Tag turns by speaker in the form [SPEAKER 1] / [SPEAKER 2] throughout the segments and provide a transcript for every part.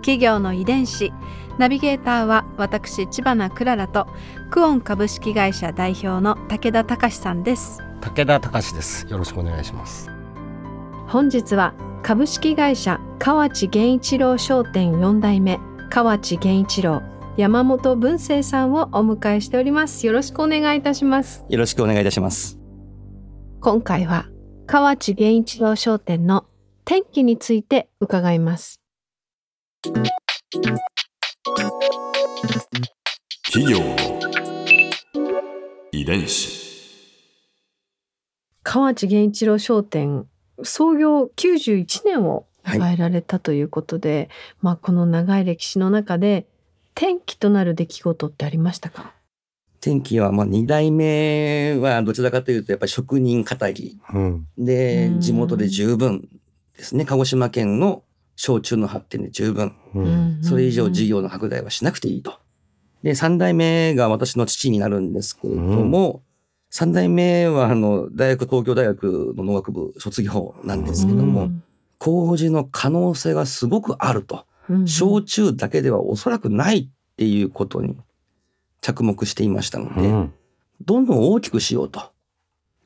[SPEAKER 1] 企業の遺伝子ナビゲーターは私千葉なクララとクオン株式会社代表の武田隆さんです
[SPEAKER 2] 武田隆です。よろしくお願いします。
[SPEAKER 1] 本日は株式会社河内源一郎商店4代目河内源一郎山本文生さんをお迎えしておりますよろしくお願いいたします
[SPEAKER 3] よろしくお願いいたします。
[SPEAKER 1] 今回は河内源一郎商店の天気について伺います
[SPEAKER 4] 企業の遺伝子。
[SPEAKER 1] 河内源一郎商店創業91年を
[SPEAKER 3] はい
[SPEAKER 1] 迎えられたということで、まあこの長い歴史の中で転機となる出来事ってありましたか？
[SPEAKER 3] 天気は、まあ、二代目はどちらかというと、やっぱり職人語り
[SPEAKER 2] うん。
[SPEAKER 3] で
[SPEAKER 1] う、ん
[SPEAKER 3] 地元で十分ですね。鹿児島県の焼酎の発展で十分。
[SPEAKER 2] うん。
[SPEAKER 3] それ以上事業の拡大はしなくていいと。で、三代目が私の父になるんですけれども、三代目は、あの、大学、東京大学の農学部卒業なんですけども、麹の可能性がすごくあると。
[SPEAKER 1] うん
[SPEAKER 3] 焼酎だけではおそらくないっていうことに着目していましたので、
[SPEAKER 2] うん。
[SPEAKER 3] どんどん大きくしようと。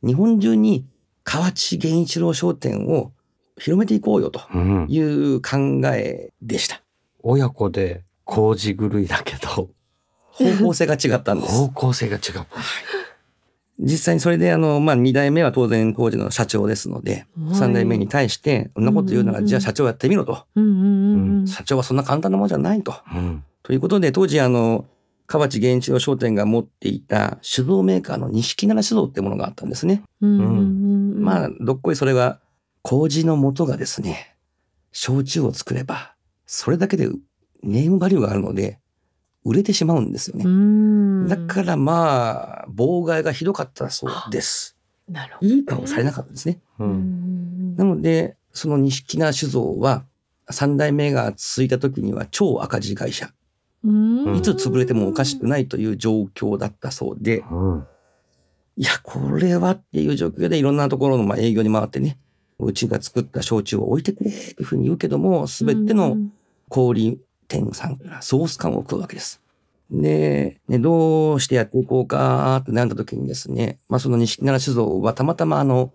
[SPEAKER 3] 日本中に河内源一郎商店を広めていこうよと
[SPEAKER 2] うん。
[SPEAKER 3] いう考えでした。
[SPEAKER 2] 親子で麹狂いだけど、
[SPEAKER 3] 方向性が違ったんです
[SPEAKER 2] 方。向性が違う。
[SPEAKER 3] 実際にそれであの、まあ、二代目は当然当時の社長ですので、
[SPEAKER 1] はい
[SPEAKER 3] 三代目に対して、そんなこと言うなら、
[SPEAKER 1] うんうんうん
[SPEAKER 3] じゃあ社長やってみろと。
[SPEAKER 1] うんうんうんうん
[SPEAKER 3] 社長はそんな簡単なものじゃないと。
[SPEAKER 2] うん。
[SPEAKER 3] ということで、当時あの、河内源一郎商店が持っていた酒造メーカーの錦奈良酒造ってものがあったんですね。
[SPEAKER 1] うんうんうん
[SPEAKER 3] まあ、どっこいそれが、麹の元がですね、焼酎を作れば、それだけでネームバリューがあるので、売れてしまうんですよ
[SPEAKER 1] う
[SPEAKER 3] ね。
[SPEAKER 1] ん
[SPEAKER 3] だからまあ、妨害がひどかったそうです。
[SPEAKER 1] なるほど
[SPEAKER 3] いい顔されなかったんですね。
[SPEAKER 2] う。
[SPEAKER 1] うんん
[SPEAKER 3] なので、その錦奈酒造は、三代目が続いた時には超赤字会社。
[SPEAKER 1] うん
[SPEAKER 3] いつ潰れてもおかしくないという状況だったそうで、
[SPEAKER 2] うん。
[SPEAKER 3] いや、これはっていう状況でいろんなところのまあ営業に回ってね、うちが作った焼酎を置いてくれっていうふうに言うけども、すべての小売店さんからソース感を食うわけです。で、ね、どうしてやっていこうかってなった時にですね、まあその錦奈良酒造はたまたまあの、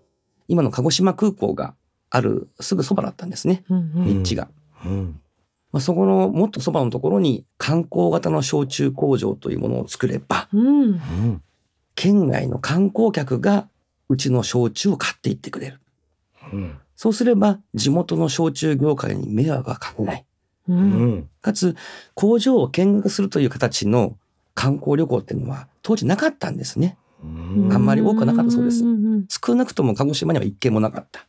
[SPEAKER 3] 今の鹿児島空港があるすぐそばだったんですね、
[SPEAKER 1] うんうん
[SPEAKER 3] 立地が。
[SPEAKER 2] うん。
[SPEAKER 3] まあ、そこのもっとそばのところに観光型の焼酎工場というものを作れば、
[SPEAKER 1] うん
[SPEAKER 2] うん。
[SPEAKER 3] 県外の観光客がうちの焼酎を買っていってくれる。
[SPEAKER 2] うん。
[SPEAKER 3] そうすれば地元の焼酎業界に迷惑がかけない。
[SPEAKER 1] う
[SPEAKER 2] うんん。
[SPEAKER 3] かつ工場を見学するという形の観光旅行っていうのは当時なかったんですね。
[SPEAKER 2] うん
[SPEAKER 3] あんまり多くなかったそうです少なくとも鹿児島には一件もなかった。っ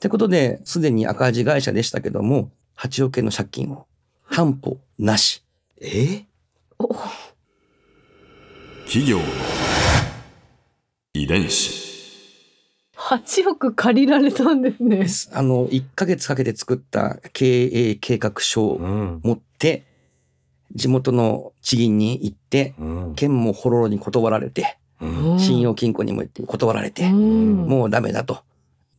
[SPEAKER 3] てことで、すでに赤字会社でしたけども、8億円の借金を担保なし。
[SPEAKER 2] え？
[SPEAKER 1] お
[SPEAKER 4] 企業の遺伝子。
[SPEAKER 1] 8億借りられたんですね。
[SPEAKER 3] あの、1ヶ月かけて作った経営計画書を
[SPEAKER 2] うん。
[SPEAKER 3] 持って、地元の地銀に行って、
[SPEAKER 2] うん。
[SPEAKER 3] 県もほろろに断られて、
[SPEAKER 2] うん。
[SPEAKER 3] 信用金庫にも行って断られて、
[SPEAKER 1] うん
[SPEAKER 3] もうダメだと。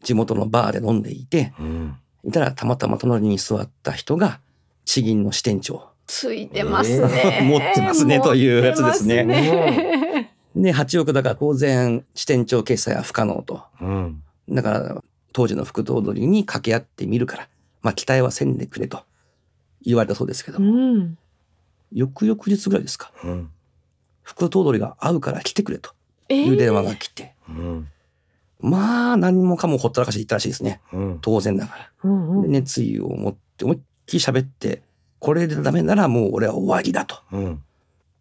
[SPEAKER 3] 地元のバーで飲んでいて、
[SPEAKER 2] うん。
[SPEAKER 3] いたらたまたま隣に座った人が地銀の支店長。
[SPEAKER 1] ついてますね。
[SPEAKER 3] 持ってますねというやつですね
[SPEAKER 1] 持ってますね
[SPEAKER 3] で、8億だから当然支店長決済は不可能と。
[SPEAKER 2] うん。
[SPEAKER 3] だから当時の副頭取に掛け合ってみるから、まあ期待はせんでくれと言われたそうですけど
[SPEAKER 1] う
[SPEAKER 3] も、
[SPEAKER 1] ん。
[SPEAKER 3] 翌々日ぐらいですか。
[SPEAKER 2] うん。
[SPEAKER 3] 副頭取が会うから来てくれと
[SPEAKER 1] え
[SPEAKER 3] いう電話が来て、
[SPEAKER 2] うん。
[SPEAKER 3] まあ何もかもほったらかしで言ったらしいですね。
[SPEAKER 2] うん。
[SPEAKER 3] 当然ながら。
[SPEAKER 1] うんうん
[SPEAKER 3] で熱意を持って思いっきり喋って、これでダメならもう俺は終わりだと。
[SPEAKER 2] うん。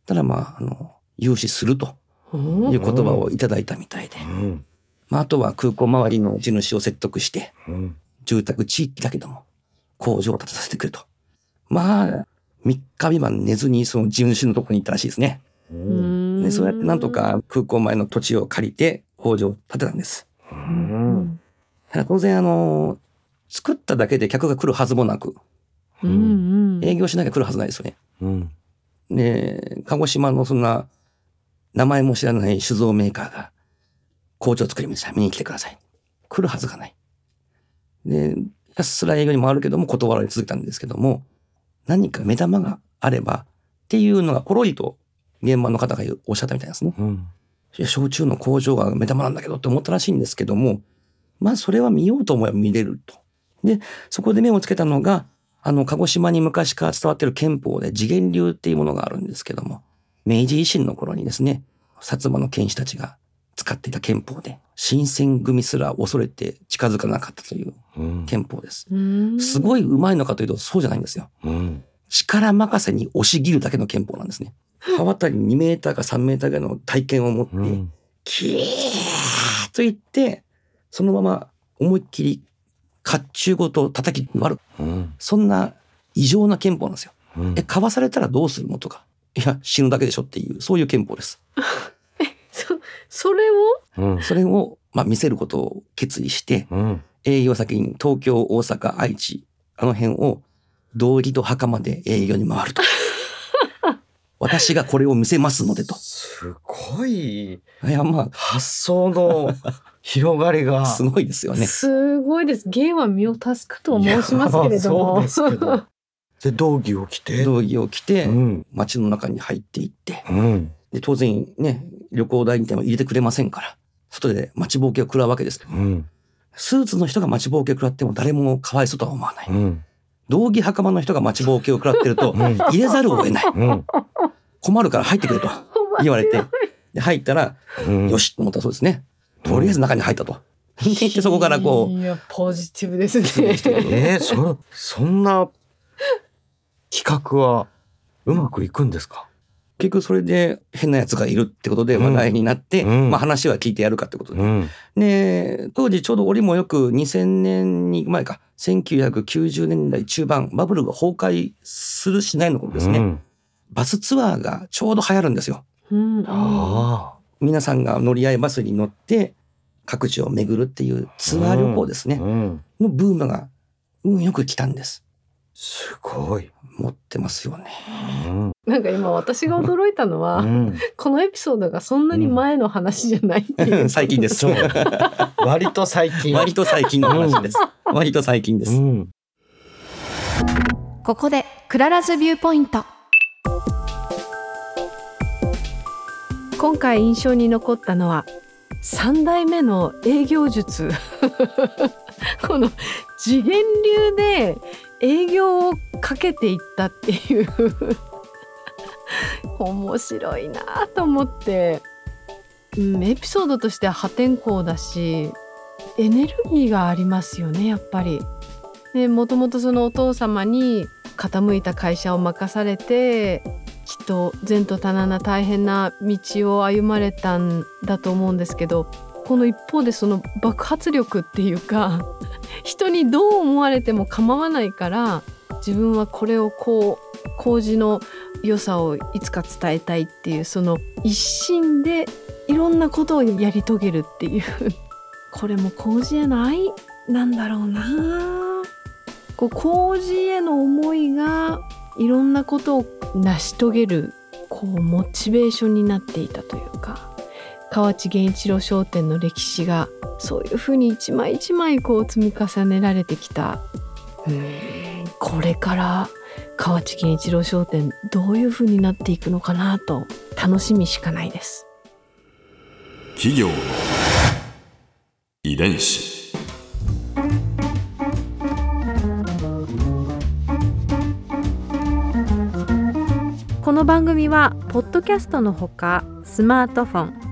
[SPEAKER 3] ただまあ、あの、融資すると
[SPEAKER 1] うん
[SPEAKER 3] いう言葉をいただいたみたいで。
[SPEAKER 2] うん。
[SPEAKER 3] まあ、あとは空港周りの地主を説得して、
[SPEAKER 2] うん。
[SPEAKER 3] 住宅地域だけども、工場を建てさせてくれと。まあ、3日未満寝ずにその地主のところに行ったらしいですね。
[SPEAKER 2] うん
[SPEAKER 3] でそうやってなんとか空港前の土地を借りて工場を建てたんです。当然あの、作っただけで客が来るはずもなく、営業しなきゃ来るはずないですよね。
[SPEAKER 2] うん
[SPEAKER 3] で、鹿児島のそんな、名前も知らない酒造メーカーが、工場作りました。見に来てください。来るはずがない。で、ひたすら営業に回るけども断られ続けたんですけども、何か目玉があればっていうのがポロリと現場の方がおっしゃったみたいですね。
[SPEAKER 2] うん
[SPEAKER 3] 焼酎の工場が目玉なんだけどって思ったらしいんですけども、まあそれは見ようと思えば見れると。で、そこで目をつけたのが、あの、鹿児島に昔から伝わっている憲法で次元流っていうものがあるんですけども、明治維新の頃にですね、薩摩の剣士たちが使っていた憲法で、新選組すら恐れて近づかなかったという
[SPEAKER 2] うん
[SPEAKER 3] 憲法です。
[SPEAKER 1] うん
[SPEAKER 3] すごい上手いのかというとそうじゃないんですよ。
[SPEAKER 2] うん
[SPEAKER 3] 力任せに押し切るだけの憲法なんですね。刃渡り2メーターか3メーターぐらいの体験を持って、
[SPEAKER 2] うん
[SPEAKER 3] キーッと言って、そのまま思いっきり甲冑ごと叩き割る。
[SPEAKER 2] うん
[SPEAKER 3] そんな異常な憲法なんですよ。
[SPEAKER 2] うん
[SPEAKER 3] え、かわされたらどうするのとか。いや、死ぬだけでしょっていう、そういう憲法です。
[SPEAKER 1] そそれを？
[SPEAKER 2] うん
[SPEAKER 3] それを、まあ、見せることを決意して、
[SPEAKER 2] うん
[SPEAKER 3] 営業先に東京、大阪、愛知、あの辺を道着と袴で営業に回ると。私がこれを見せますのでと。
[SPEAKER 2] すごい
[SPEAKER 3] いや、ま
[SPEAKER 2] 発想の 広がり
[SPEAKER 3] あ、
[SPEAKER 2] が
[SPEAKER 3] すごいですよね。
[SPEAKER 1] すごいです。芸は身を助くと申しますけれども。
[SPEAKER 2] そうですけどで道着を着て
[SPEAKER 3] 道着を着て、
[SPEAKER 2] うん
[SPEAKER 3] 街の中に入っていって、
[SPEAKER 2] うん
[SPEAKER 3] で、当然ね、旅行代理店は入れてくれませんから、外で待ちぼうけを食らうわけです。
[SPEAKER 2] うん
[SPEAKER 3] スーツの人が待ちぼうけを食らっても誰もかわいそうとは思わない。
[SPEAKER 2] うん
[SPEAKER 3] 道着袴の人が待ちぼうけを食らってると、
[SPEAKER 2] うん
[SPEAKER 3] 入れざるを得ない。
[SPEAKER 2] うん
[SPEAKER 3] 困るから入ってくれと言われて、で入ったら、
[SPEAKER 2] うん
[SPEAKER 3] よしと思ったそうですね。とりあえず中に入ったと。でそこからこう、
[SPEAKER 1] いや、ポジティブですね。
[SPEAKER 2] えー、そそんな企画はうまくいくんですか？
[SPEAKER 3] 結局それで変な奴がいるってことで話題になって、
[SPEAKER 2] うん
[SPEAKER 3] まあ話は聞いてやるかってことで。
[SPEAKER 2] ん
[SPEAKER 3] で、当時ちょうど俺もよく2000年に前か、1990年代中盤、バブルが崩壊するしないの頃ですね。
[SPEAKER 2] うん
[SPEAKER 3] バスツアーがちょうど流行るんですよ。皆さんが乗り合いバスに乗って各地を巡るっていうツアー旅行ですね。
[SPEAKER 2] あうん
[SPEAKER 3] のブームが、うん、よく来たんです。
[SPEAKER 2] すごい
[SPEAKER 3] 持ってますよね。
[SPEAKER 2] うん
[SPEAKER 1] なんか今私が驚いたのは、
[SPEAKER 2] うん
[SPEAKER 1] このエピソードがそんなに前の話じゃないっていう。
[SPEAKER 3] 最近です。
[SPEAKER 2] 割と最近
[SPEAKER 3] 割と最近の話です。割と最近です。
[SPEAKER 2] うん
[SPEAKER 1] ここで Clara's viewpoint 今回印象に残ったのは3代目の営業術 この示現流で営業をかけていったっていう 面白いなと思って、うん、エピソードとしては破天荒だしエネルギーがありますよねやっぱり。でもともとそのお父様に傾いた会社を任されてきっと前途多難な大変な道を歩まれたんだと思うんですけどこの一方でその爆発力っていうか人にどう思われても構わないから自分はこれをこう麹の良さをいつか伝えたいっていうその一心でいろんなことをやり遂げるっていう。これも麹への愛なんだろうな。こう麹への思いがいろんなことを成し遂げるこうモチベーションになっていたというか。河内源一郎商店の歴史がそういうふうに一枚一枚こう積み重ねられてきた。これから河内源一郎商店どういうふうになっていくのかなと楽しみしかないです。
[SPEAKER 4] 企業の遺伝子。
[SPEAKER 1] この番組はポッドキャストのほかスマートフォン